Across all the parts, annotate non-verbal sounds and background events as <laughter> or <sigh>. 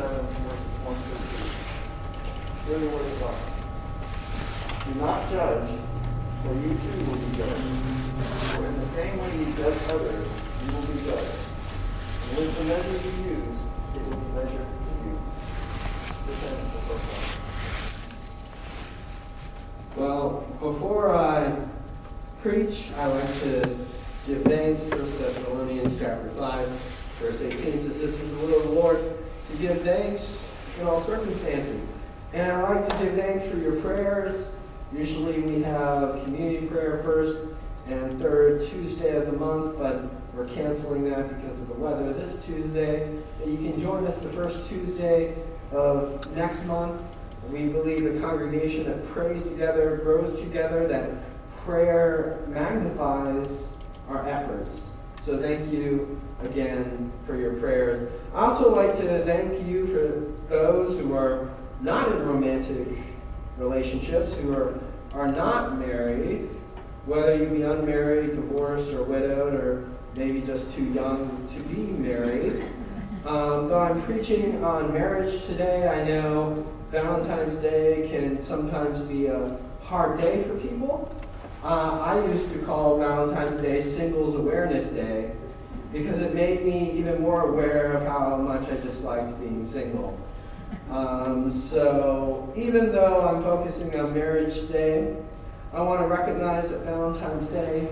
7, verses 1 through 2. Hear the word of God. Do not judge, for you too will be judged. For in the same way you judge others, you will be judged. And with the measure you use, it will be measured to you. This ends the first one. Well, before I preach, I like to give thanks. First Thessalonians chapter 5, verse 18 says, This is the will of the Lord to give thanks in all circumstances. And I like to give thanks for your prayers. Usually we have community prayer first and third Tuesday of the month, but we're canceling that because of the weather this Tuesday. But you can join us the first Tuesday of next month. We believe a congregation that prays together, grows together, that prayer magnifies our efforts. So thank you again for your prayers. I also like to thank you for those who are not in romantic relationships, who are, are not married, whether you be unmarried, divorced, or widowed, or maybe just too young to be married. Um, though I'm preaching on marriage today, I know Valentine's Day can sometimes be a hard day for people. Uh, I used to call Valentine's Day Singles Awareness Day because it made me even more aware of how much I disliked being single. Um, so even though I'm focusing on Marriage Day, I want to recognize that Valentine's Day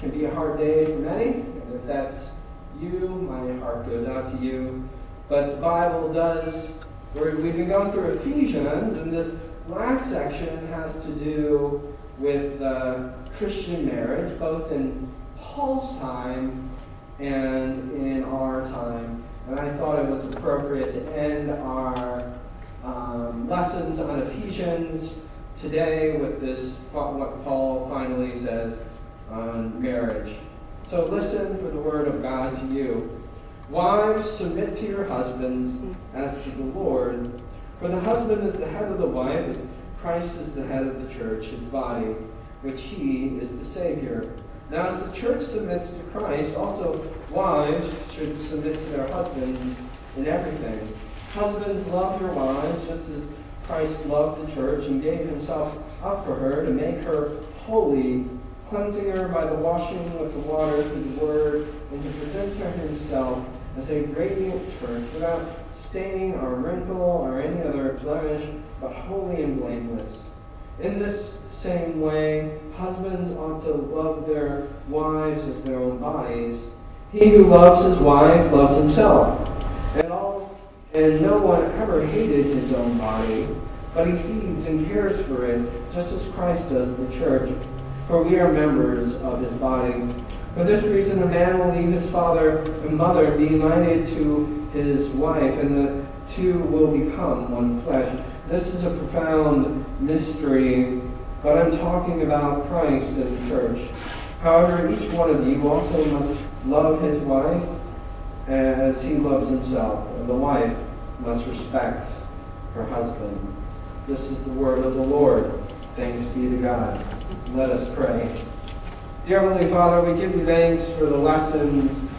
can be a hard day for many. And if that's you, my heart goes out to you. But the Bible does, we've been going through Ephesians, and this last section has to do with Christian marriage, both in Paul's time and in our time. And I thought it was appropriate to end our um, lessons on Ephesians today with this, what Paul finally says on marriage. So listen for the word of God to you. Wives, submit to your husbands as to the Lord. For the husband is the head of the wife, Christ is the head of the church, his body, which he is the Savior. Now, as the church submits to Christ, also wives should submit to their husbands in everything. Husbands, love your wives, just as Christ loved the church and gave himself up for her to make her holy, cleansing her by the washing with the water through the word, and to present her himself as a radiant church without stain or wrinkle or any other blemish, but holy and blameless. In this same way, husbands ought to love their wives as their own bodies. He who loves his wife loves himself. And all and no one ever hated his own body, but he feeds and cares for it, just as Christ does the church. For we are members of his body. For this reason, a man will leave his father and mother and be united to his wife, and the two will become one flesh. This is a profound mystery, but I'm talking about Christ and the church. However, each one of you also must love his wife as he loves himself, and the wife must respect her husband. This is the word of the Lord. Thanks be to God. Let us pray. Dear Heavenly Father, we give you thanks for the lessons,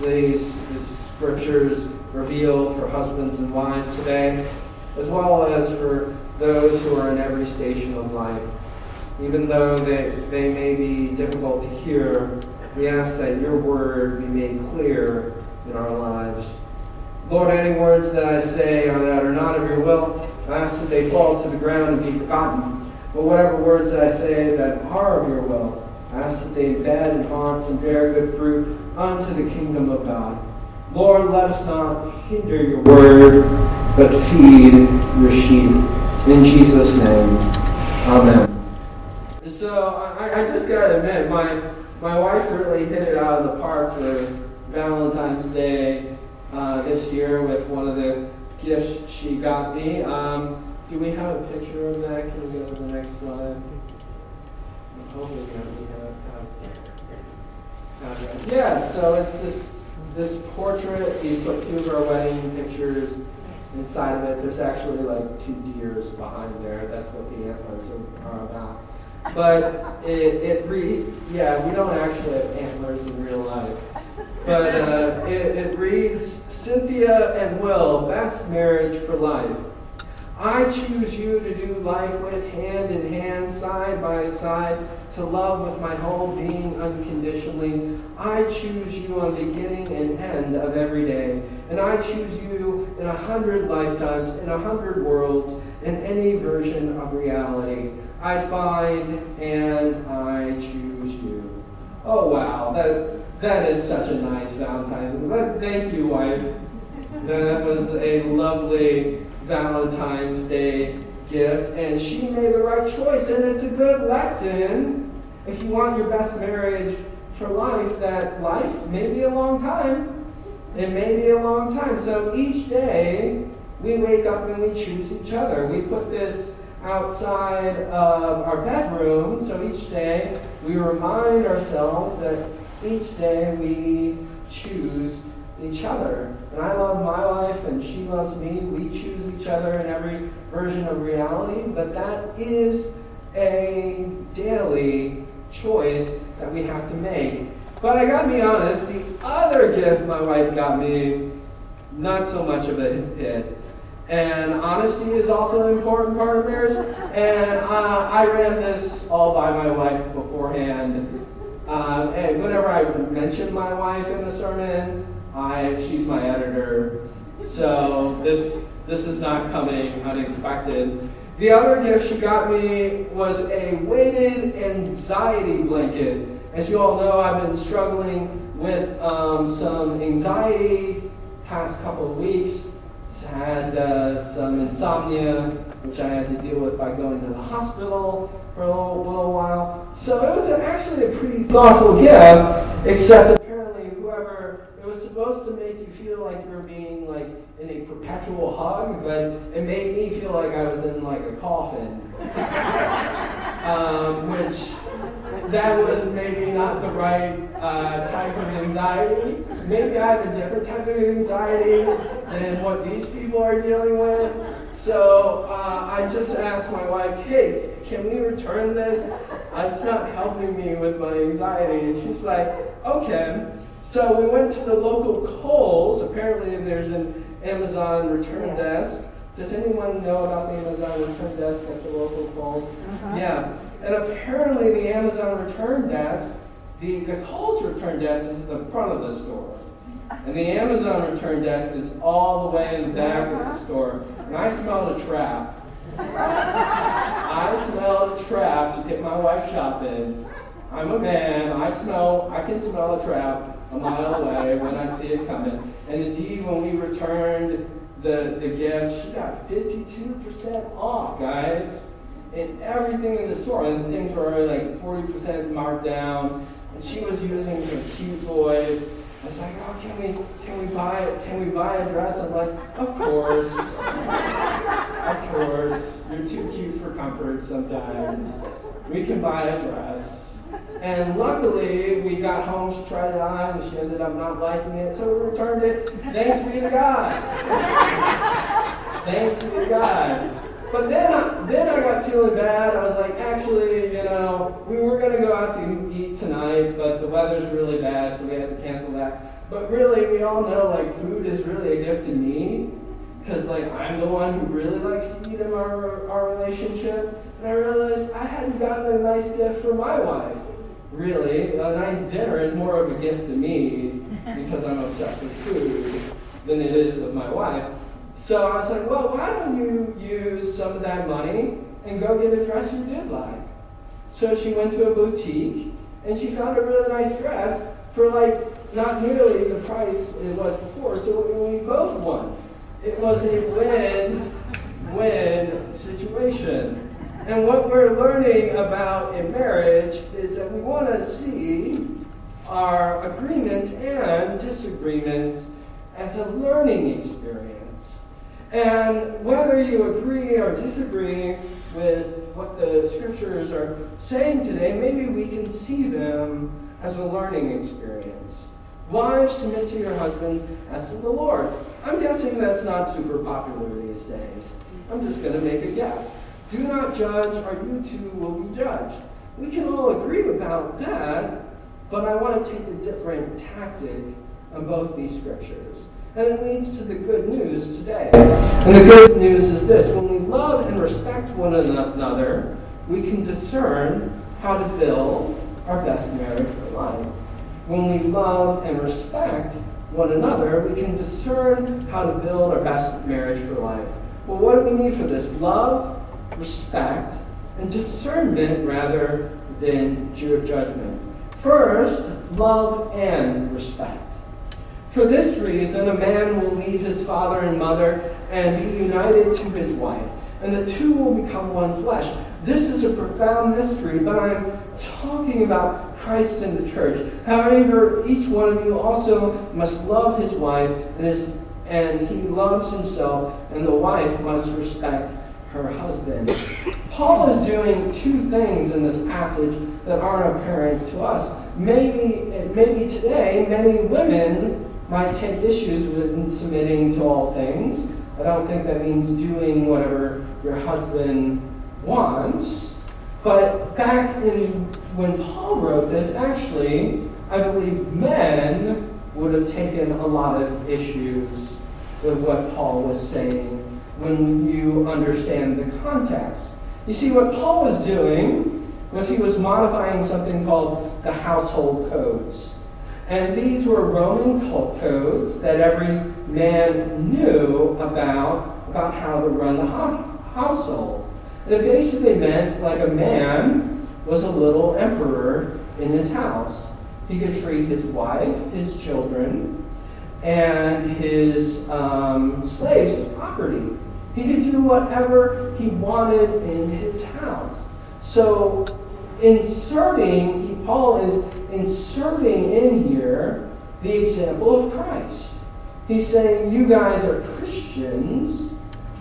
these, these scriptures reveal for husbands and wives today, as well as for those who are in every station of life. Even though they, they may be difficult to hear, we ask that your word be made clear in our lives. Lord, any words that I say or that are not of your will, I ask that they fall to the ground and be forgotten. But whatever words that I say that are of your will, ask that they embed in hearts and bear good fruit unto the kingdom of God. Lord, let us not hinder your word, but feed your sheep. In Jesus' name, amen. So I, I just gotta admit, my my wife really hit it out of the park for Valentine's Day uh, this year with one of the gifts she got me. Um, do we have a picture of that? Can we go to the next slide? I'm hoping that we have. have that. Yeah, so it's this this portrait. We put two of our wedding pictures inside of it. There's actually like two deers behind there. That's what the antlers are, are about. But it, it re- yeah, we don't actually have antlers in real life. But uh, it, it reads Cynthia and Will, best marriage for life. I choose you to do life with, hand in hand, side by side, to love with my whole being unconditionally. I choose you on beginning and end of every day. And I choose you in a hundred lifetimes, in a hundred worlds, in any version of reality. I find and I choose you. Oh wow, that that is such a nice Valentine's. Thank you, wife. That was a lovely Valentine's Day gift, and she made the right choice, and it's a good lesson. If you want your best marriage for life, that life may be a long time. It may be a long time. So each day we wake up and we choose each other. We put this outside of our bedroom, so each day we remind ourselves that each day we choose each other. And I love my wife and she loves me. We choose each other in every version of reality, but that is a daily choice that we have to make. But I gotta be honest, the other gift my wife got me, not so much of a hit. And honesty is also an important part of marriage. And uh, I ran this all by my wife beforehand. Um, and whenever I mentioned my wife in a sermon, I, she's my editor. So this, this is not coming unexpected. The other gift she got me was a weighted anxiety blanket. As you all know, I've been struggling with um, some anxiety past couple of weeks had uh, some insomnia, which I had to deal with by going to the hospital for a little, little while. So it was actually a pretty thoughtful gift, except apparently whoever, it was supposed to make you feel like you were being like in a perpetual hug, but it made me feel like I was in like a coffin. <laughs> um, which that was maybe not the right uh, type of anxiety. Maybe I have a different type of anxiety than what these people are dealing with. So uh, I just asked my wife, hey, can we return this? It's not helping me with my anxiety. And she's like, okay. So we went to the local Kohl's. Apparently, there's an Amazon return desk. Does anyone know about the Amazon return desk at the local Kohl's? Uh-huh. Yeah. And apparently, the Amazon return desk, the, the Kohl's return desk is in the front of the store. And the Amazon return desk is all the way in the back of the store. And I smelled a trap. I smelled a trap to get my wife shopping. I'm a man. I smell, I can smell a trap a mile away when I see it coming. And indeed, when we returned the, the gift, she got 52% off, guys and everything in the store. And things were like 40% marked down. And she was using her cute voice. I was like, oh, can we, can we buy, can we buy a dress? I'm like, of course, of course. You're too cute for comfort sometimes. We can buy a dress. And luckily, we got home, she tried it on, and she ended up not liking it, so we returned it. Thanks be to God. Thanks be to God. But then, I, then I got feeling bad. I was like, actually, you know, we were going to go out to eat tonight, but the weather's really bad, so we had to cancel that. But really, we all know, like, food is really a gift to me, because, like, I'm the one who really likes to eat in our, our relationship. And I realized I hadn't gotten a nice gift for my wife. Really, a nice dinner is more of a gift to me, because I'm obsessed with food, than it is with my wife. So I was like, well, why don't you use some of that money and go get a dress you did like? So she went to a boutique and she found a really nice dress for like not nearly the price it was before. So we both won. It was a win-win situation. And what we're learning about in marriage is that we want to see our agreements and disagreements as a learning experience. And whether you agree or disagree with what the scriptures are saying today, maybe we can see them as a learning experience. Wives, submit to your husbands as to the Lord. I'm guessing that's not super popular these days. I'm just going to make a guess. Do not judge, or you too will be judged. We can all agree about that, but I want to take a different tactic on both these scriptures. And it leads to the good news today. And the good news is this when we love and respect one another, we can discern how to build our best marriage for life. When we love and respect one another, we can discern how to build our best marriage for life. Well, what do we need for this? Love, respect, and discernment rather than judgment. First, love and respect. For this reason, a man will leave his father and mother and be united to his wife, and the two will become one flesh. This is a profound mystery, but I'm talking about Christ and the church. However, each one of you also must love his wife, and, his, and he loves himself, and the wife must respect her husband. Paul is doing two things in this passage that aren't apparent to us. Maybe, maybe today, many women might take issues with submitting to all things. I don't think that means doing whatever your husband wants. But back in when Paul wrote this, actually, I believe men would have taken a lot of issues with what Paul was saying when you understand the context. You see, what Paul was doing was he was modifying something called the household codes. And these were Roman codes that every man knew about, about how to run the household. And it basically meant like a man was a little emperor in his house. He could treat his wife, his children, and his um, slaves as property. He could do whatever he wanted in his house. So, inserting, he, Paul is inserting in here the example of Christ. He's saying, You guys are Christians,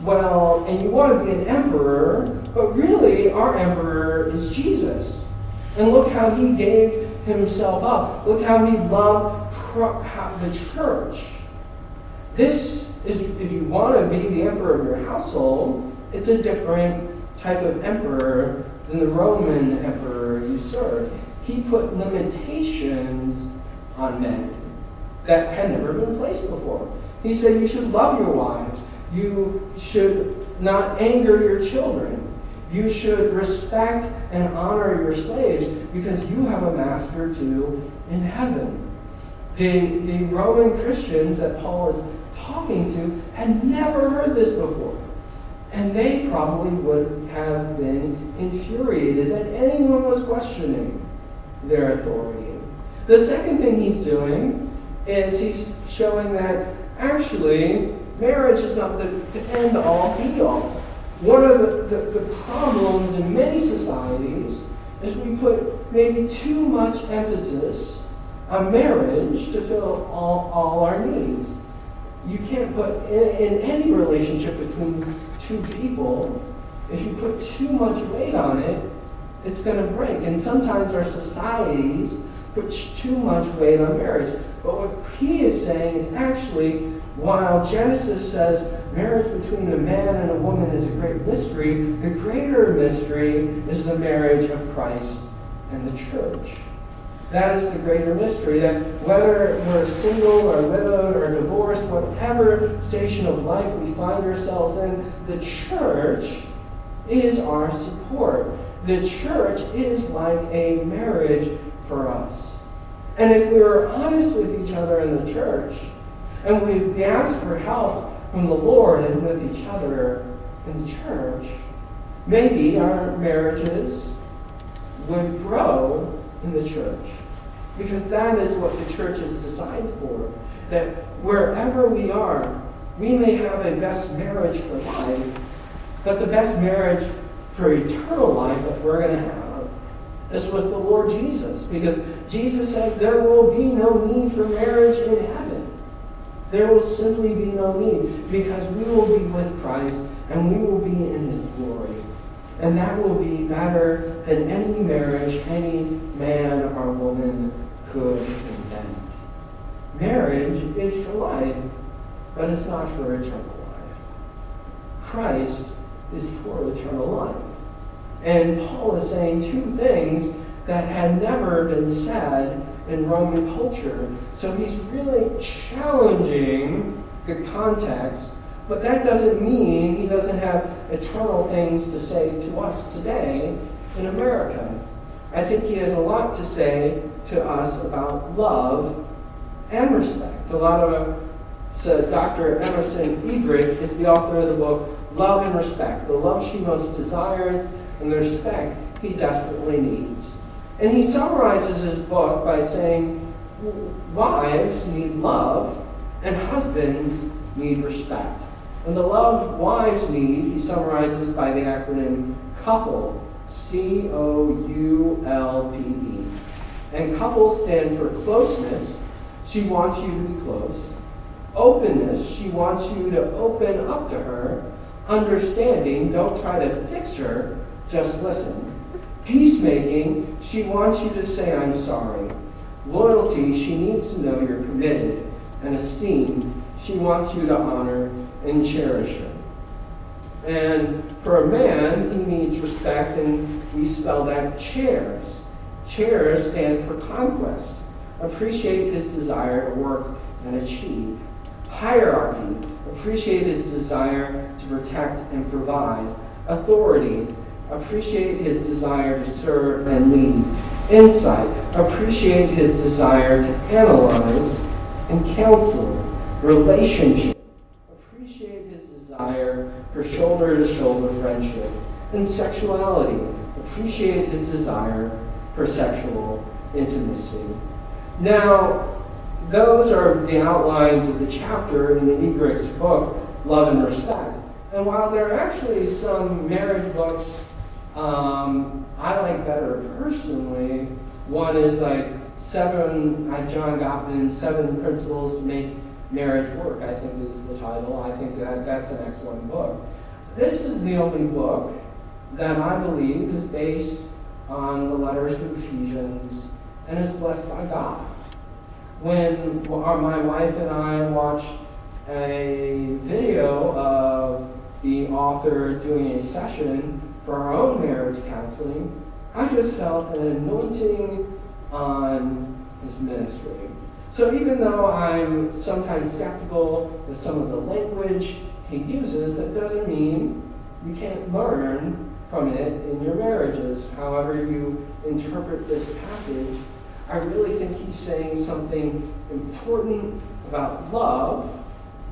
well, and you want to be an emperor, but really, our emperor is Jesus. And look how he gave himself up. Look how he loved the church. This is, if you want to be the emperor of your household, it's a different type of emperor than the Roman emperor you serve he put limitations on men that had never been placed before. He said you should love your wives. You should not anger your children. You should respect and honor your slaves because you have a master too in heaven. The, the Roman Christians that Paul is talking to had never heard this before. And they probably would have been infuriated that anyone was questioning their authority. The second thing he's doing is he's showing that actually marriage is not the, the end all be all. One of the, the, the problems in many societies is we put maybe too much emphasis on marriage to fill all, all our needs. You can't put in, in any relationship between two people, if you put too much weight on it, it's going to break. And sometimes our societies put too much weight on marriage. But what he is saying is actually, while Genesis says marriage between a man and a woman is a great mystery, the greater mystery is the marriage of Christ and the church. That is the greater mystery, that whether we're single or widowed or divorced, whatever station of life we find ourselves in, the church is our support the church is like a marriage for us. And if we were honest with each other in the church, and we ask for help from the Lord and with each other in the church, maybe our marriages would grow in the church. Because that is what the church is designed for. That wherever we are, we may have a best marriage for life, but the best marriage for eternal life that we're going to have is with the Lord Jesus. Because Jesus says there will be no need for marriage in heaven. There will simply be no need because we will be with Christ and we will be in his glory. And that will be better than any marriage any man or woman could invent. Marriage is for life, but it's not for eternal life. Christ is for eternal life. And Paul is saying two things that had never been said in Roman culture. So he's really challenging the context, but that doesn't mean he doesn't have eternal things to say to us today in America. I think he has a lot to say to us about love and respect. A lot of so uh, Dr. Emerson Eggerichs is the author of the book Love and Respect, the love she most desires and the respect he desperately needs. And he summarizes his book by saying, wives need love and husbands need respect. And the love wives need, he summarizes by the acronym COUPLE, C O U L P E. And COUPLE stands for closeness. She wants you to be close. Openness, she wants you to open up to her. Understanding, don't try to fix her, just listen. Peacemaking, she wants you to say, I'm sorry. Loyalty, she needs to know you're committed. And esteem, she wants you to honor and cherish her. And for a man, he needs respect, and we spell that chairs. Chairs stands for conquest. Appreciate his desire to work and achieve. Hierarchy, appreciate his desire to protect and provide. Authority, appreciate his desire to serve and lead. Insight, appreciate his desire to analyze and counsel. Relationship, shoulder to shoulder friendship. And sexuality, appreciate his desire for sexual intimacy. Now, those are the outlines of the chapter in the Eggerichs book, Love and Respect. And while there are actually some marriage books um, I like better personally. One is like seven, uh, John Gottman's Seven Principles to Make Marriage Work, I think is the title. I think that that's an excellent book. This is the only book that I believe is based on the letters of Ephesians and is blessed by God. When my wife and I watched a video of the author doing a session for our own marriage counseling, I just felt an anointing on his ministry. So even though I'm sometimes skeptical with some of the language he uses, that doesn't mean you can't learn from it in your marriages. However you interpret this passage, I really think he's saying something important about love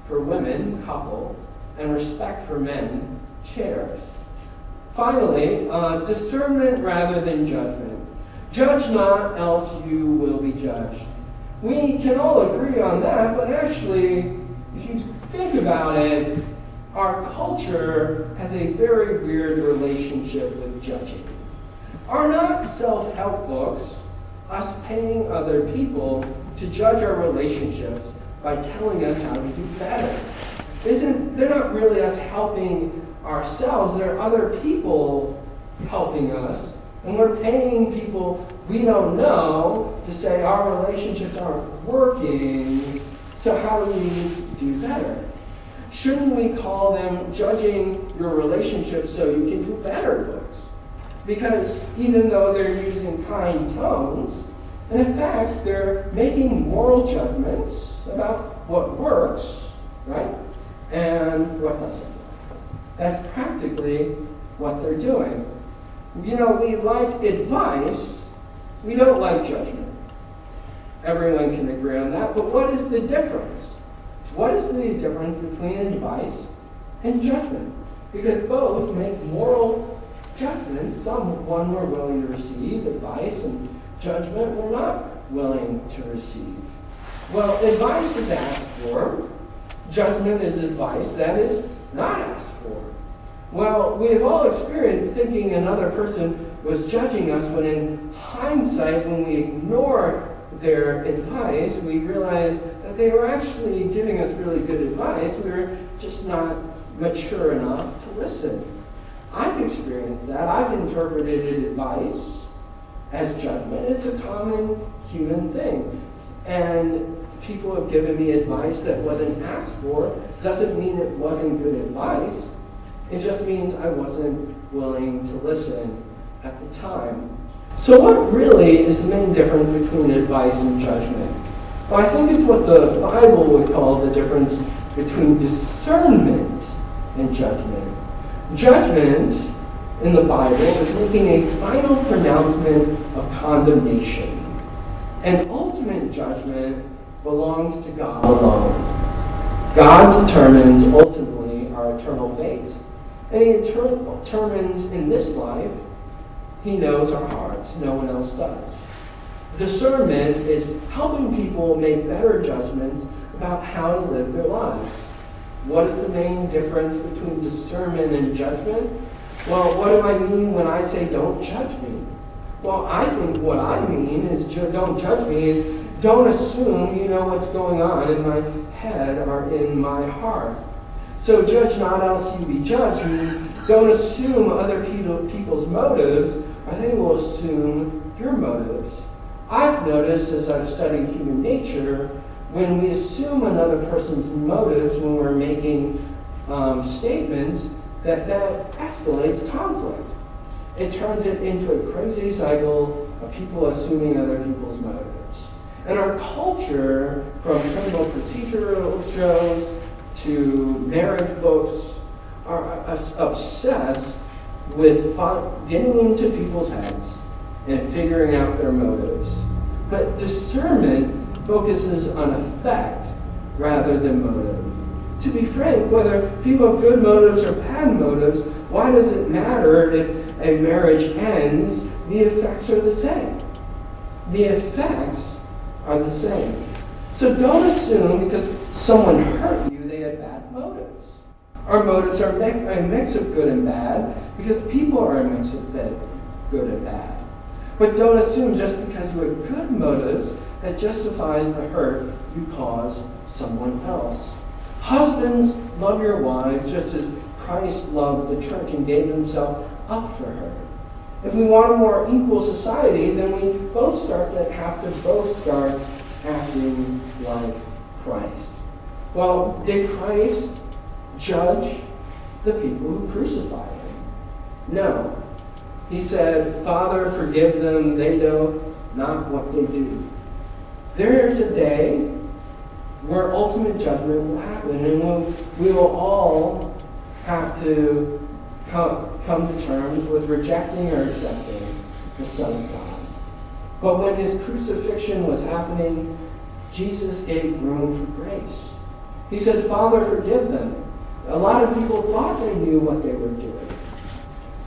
for women, couple, and respect for men, chairs. Finally, uh, discernment rather than judgment. Judge not, else you will be judged. We can all agree on that, but actually, if you think about it, our culture has a very weird relationship with judging. Are not self help books us paying other people to judge our relationships by telling us how to do better? Isn't they're not really us helping ourselves, there are other people helping us, and we're paying people we don't know to say our relationships aren't working, so how do we do better? Shouldn't we call them judging your relationships so you can do better books? Because even though they're using kind tones, and in fact, they're making moral judgments about what works, right, and what doesn't. That's practically what they're doing. You know, we like advice, we don't like judgment. Everyone can agree on that, but what is the difference? What is the difference between advice and judgment? Because both make moral judgments. Some one we're willing to receive, advice, and judgment we're not willing to receive. Well, advice is asked for, judgment is advice that is not asked for. Well, we have all experienced thinking another person was judging us when, in hindsight, when we ignore their advice, we realize they were actually giving us really good advice. We were just not mature enough to listen. I've experienced that. I've interpreted advice as judgment. It's a common human thing. And people have given me advice that wasn't asked for. Doesn't mean it wasn't good advice. It just means I wasn't willing to listen at the time. So, what really is the main difference between advice and judgment? I think it's what the Bible would call the difference between discernment and judgment. Judgment in the Bible is making a final pronouncement of condemnation. And ultimate judgment belongs to God alone. God determines ultimately our eternal fates. And He determines in this life, He knows our hearts, no one else does. Discernment is helping people make better judgments about how to live their lives. What is the main difference between discernment and judgment? Well, what do I mean when I say don't judge me? Well, I think what I mean is ju- don't judge me is don't assume you know what's going on in my head or in my heart. So judge not else you be judged means don't assume other people, people's motives or they will assume your motives. I've noticed as I've studied human nature, when we assume another person's motives when we're making um, statements, that that escalates conflict. It turns it into a crazy cycle of people assuming other people's motives. And our culture, from criminal procedural shows to marriage books, are obsessed with getting into people's heads and figuring out their motives. But discernment focuses on effect rather than motive. To be frank, whether people have good motives or bad motives, why does it matter if a marriage ends? The effects are the same. The effects are the same. So don't assume because someone hurt you, they had bad motives. Our motives are a mix of good and bad because people are a mix of good and bad. But don't assume just because you have good motives that justifies the hurt you cause someone else. Husbands, love your wives just as Christ loved the church and gave himself up for her. If we want a more equal society, then we both start to have to both start acting like Christ. Well, did Christ judge the people who crucified him? No. He said, Father, forgive them, they know not what they do. There is a day where ultimate judgment will happen, and we'll, we will all have to come, come to terms with rejecting or accepting the Son of God. But when his crucifixion was happening, Jesus gave room for grace. He said, Father, forgive them. A lot of people thought they knew what they were doing,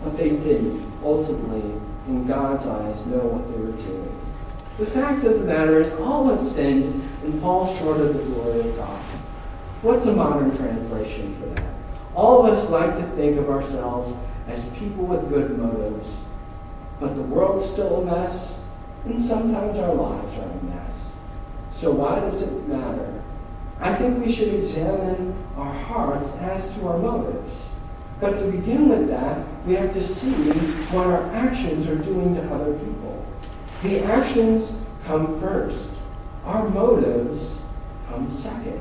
but they didn't ultimately, in God's eyes, know what they were doing. The fact of the matter is, all have sinned and fall short of the glory of God. What's a modern translation for that? All of us like to think of ourselves as people with good motives, but the world's still a mess, and sometimes our lives are a mess. So why does it matter? I think we should examine our hearts as to our motives. But to begin with that, we have to see what our actions are doing to other people. The actions come first. Our motives come second.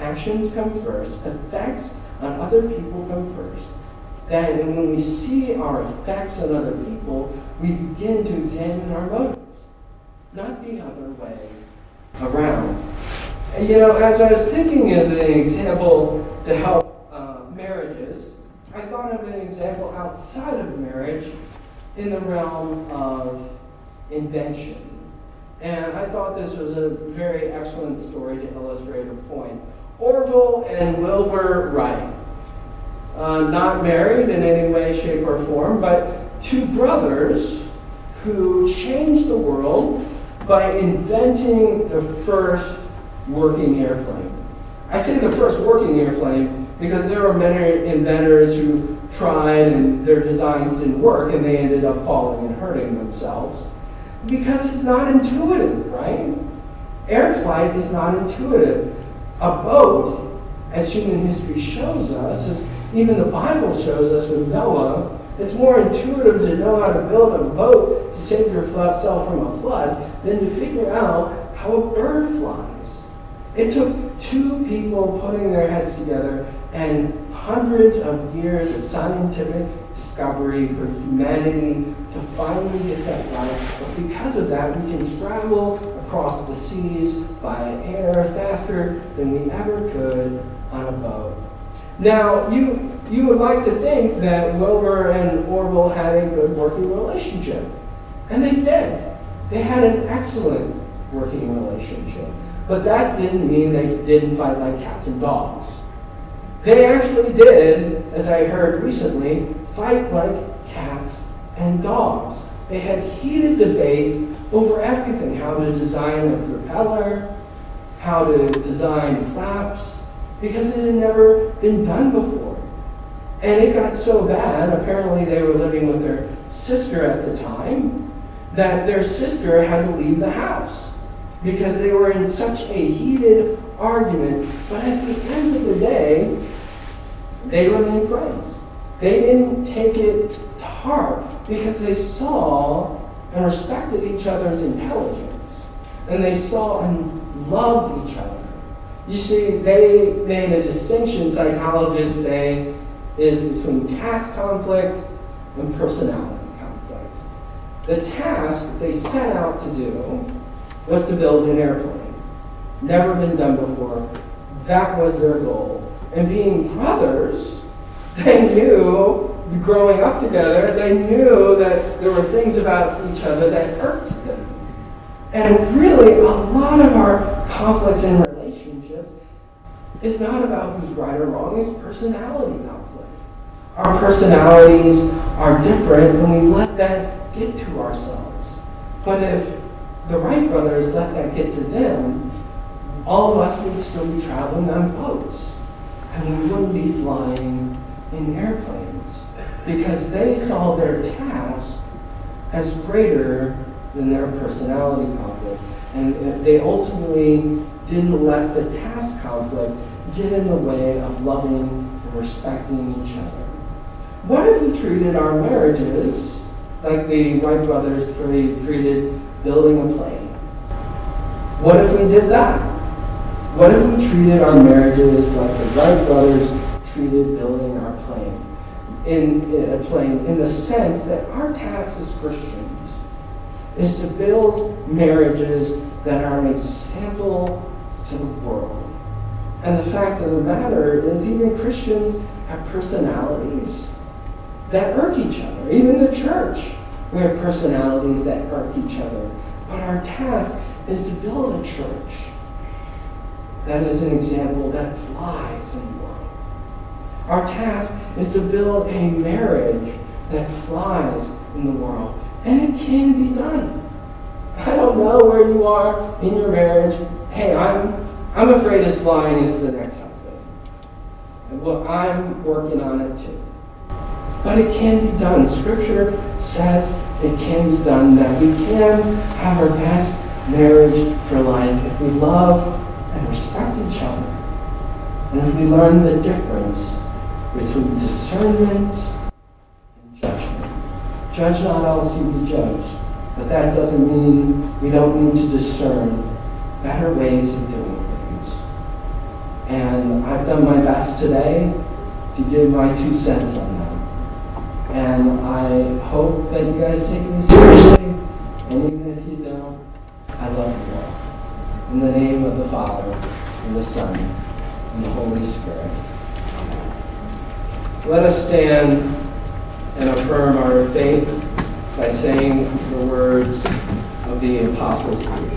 Actions come first. Effects on other people come first. Then, when we see our effects on other people, we begin to examine our motives, not the other way around. You know, as I was thinking of an example to help I thought of an example outside of marriage in the realm of invention. And I thought this was a very excellent story to illustrate a point. Orville and Wilbur Wright, uh, not married in any way, shape, or form, but two brothers who changed the world by inventing the first working airplane. I say the first working airplane because there were many inventors who tried and their designs didn't work and they ended up falling and hurting themselves because it's not intuitive, right? Air flight is not intuitive. A boat, as human history shows us, as even the Bible shows us with Noah, it's more intuitive to know how to build a boat to save yourself from a flood than to figure out how a bird flies. It took two people putting their heads together and hundreds of years of scientific discovery for humanity to finally get that right. But because of that, we can travel across the seas by air faster than we ever could on a boat. Now, you, you would like to think that Wilbur and Orville had a good working relationship. And they did. They had an excellent working relationship. But that didn't mean they didn't fight like cats and dogs. They actually did, as I heard recently, fight like cats and dogs. They had heated debates over everything how to design a propeller, how to design flaps, because it had never been done before. And it got so bad, apparently, they were living with their sister at the time, that their sister had to leave the house because they were in such a heated argument. But at the end of the day, they remained friends. They didn't take it to heart because they saw and respected each other's intelligence. And they saw and loved each other. You see, they made a distinction, psychologists say, is between task conflict and personality conflict. The task they set out to do was to build an airplane. Never been done before. That was their goal. And being brothers, they knew, growing up together, they knew that there were things about each other that irked them. And really, a lot of our conflicts in relationships is not about who's right or wrong, it's personality conflict. Our personalities are different, and we let that get to ourselves. But if the Wright brothers let that get to them, all of us would still be traveling on boats. And we wouldn't be flying in airplanes. Because they saw their task as greater than their personality conflict. And they ultimately didn't let the task conflict get in the way of loving and respecting each other. What if we treated our marriages like the Wright brothers treated building a plane. What if we did that? What if we treated our marriages like the Wright brothers treated building our plane? In, a plane, in the sense that our task as Christians is to build marriages that are an example to the world. And the fact of the matter is, even Christians have personalities that irk each other, even the church. We have personalities that irk each other. But our task is to build a church that is an example that flies in the world. Our task is to build a marriage that flies in the world. And it can be done. I don't know where you are in your marriage. Hey, I'm, I'm afraid as flying is the next husband. And Well, I'm working on it too. But it can be done. Scripture says it can be done, that we can have our best marriage for life if we love respect each other. And if we learn the difference between discernment and judgment. Judge not else you be judged. But that doesn't mean we don't need to discern better ways of doing things. And I've done my best today to give my two cents on that. And I hope that you guys take me seriously. And even if you don't, I love you. In the name of the Father, and the Son, and the Holy Spirit. Let us stand and affirm our faith by saying the words of the Apostles' Creed.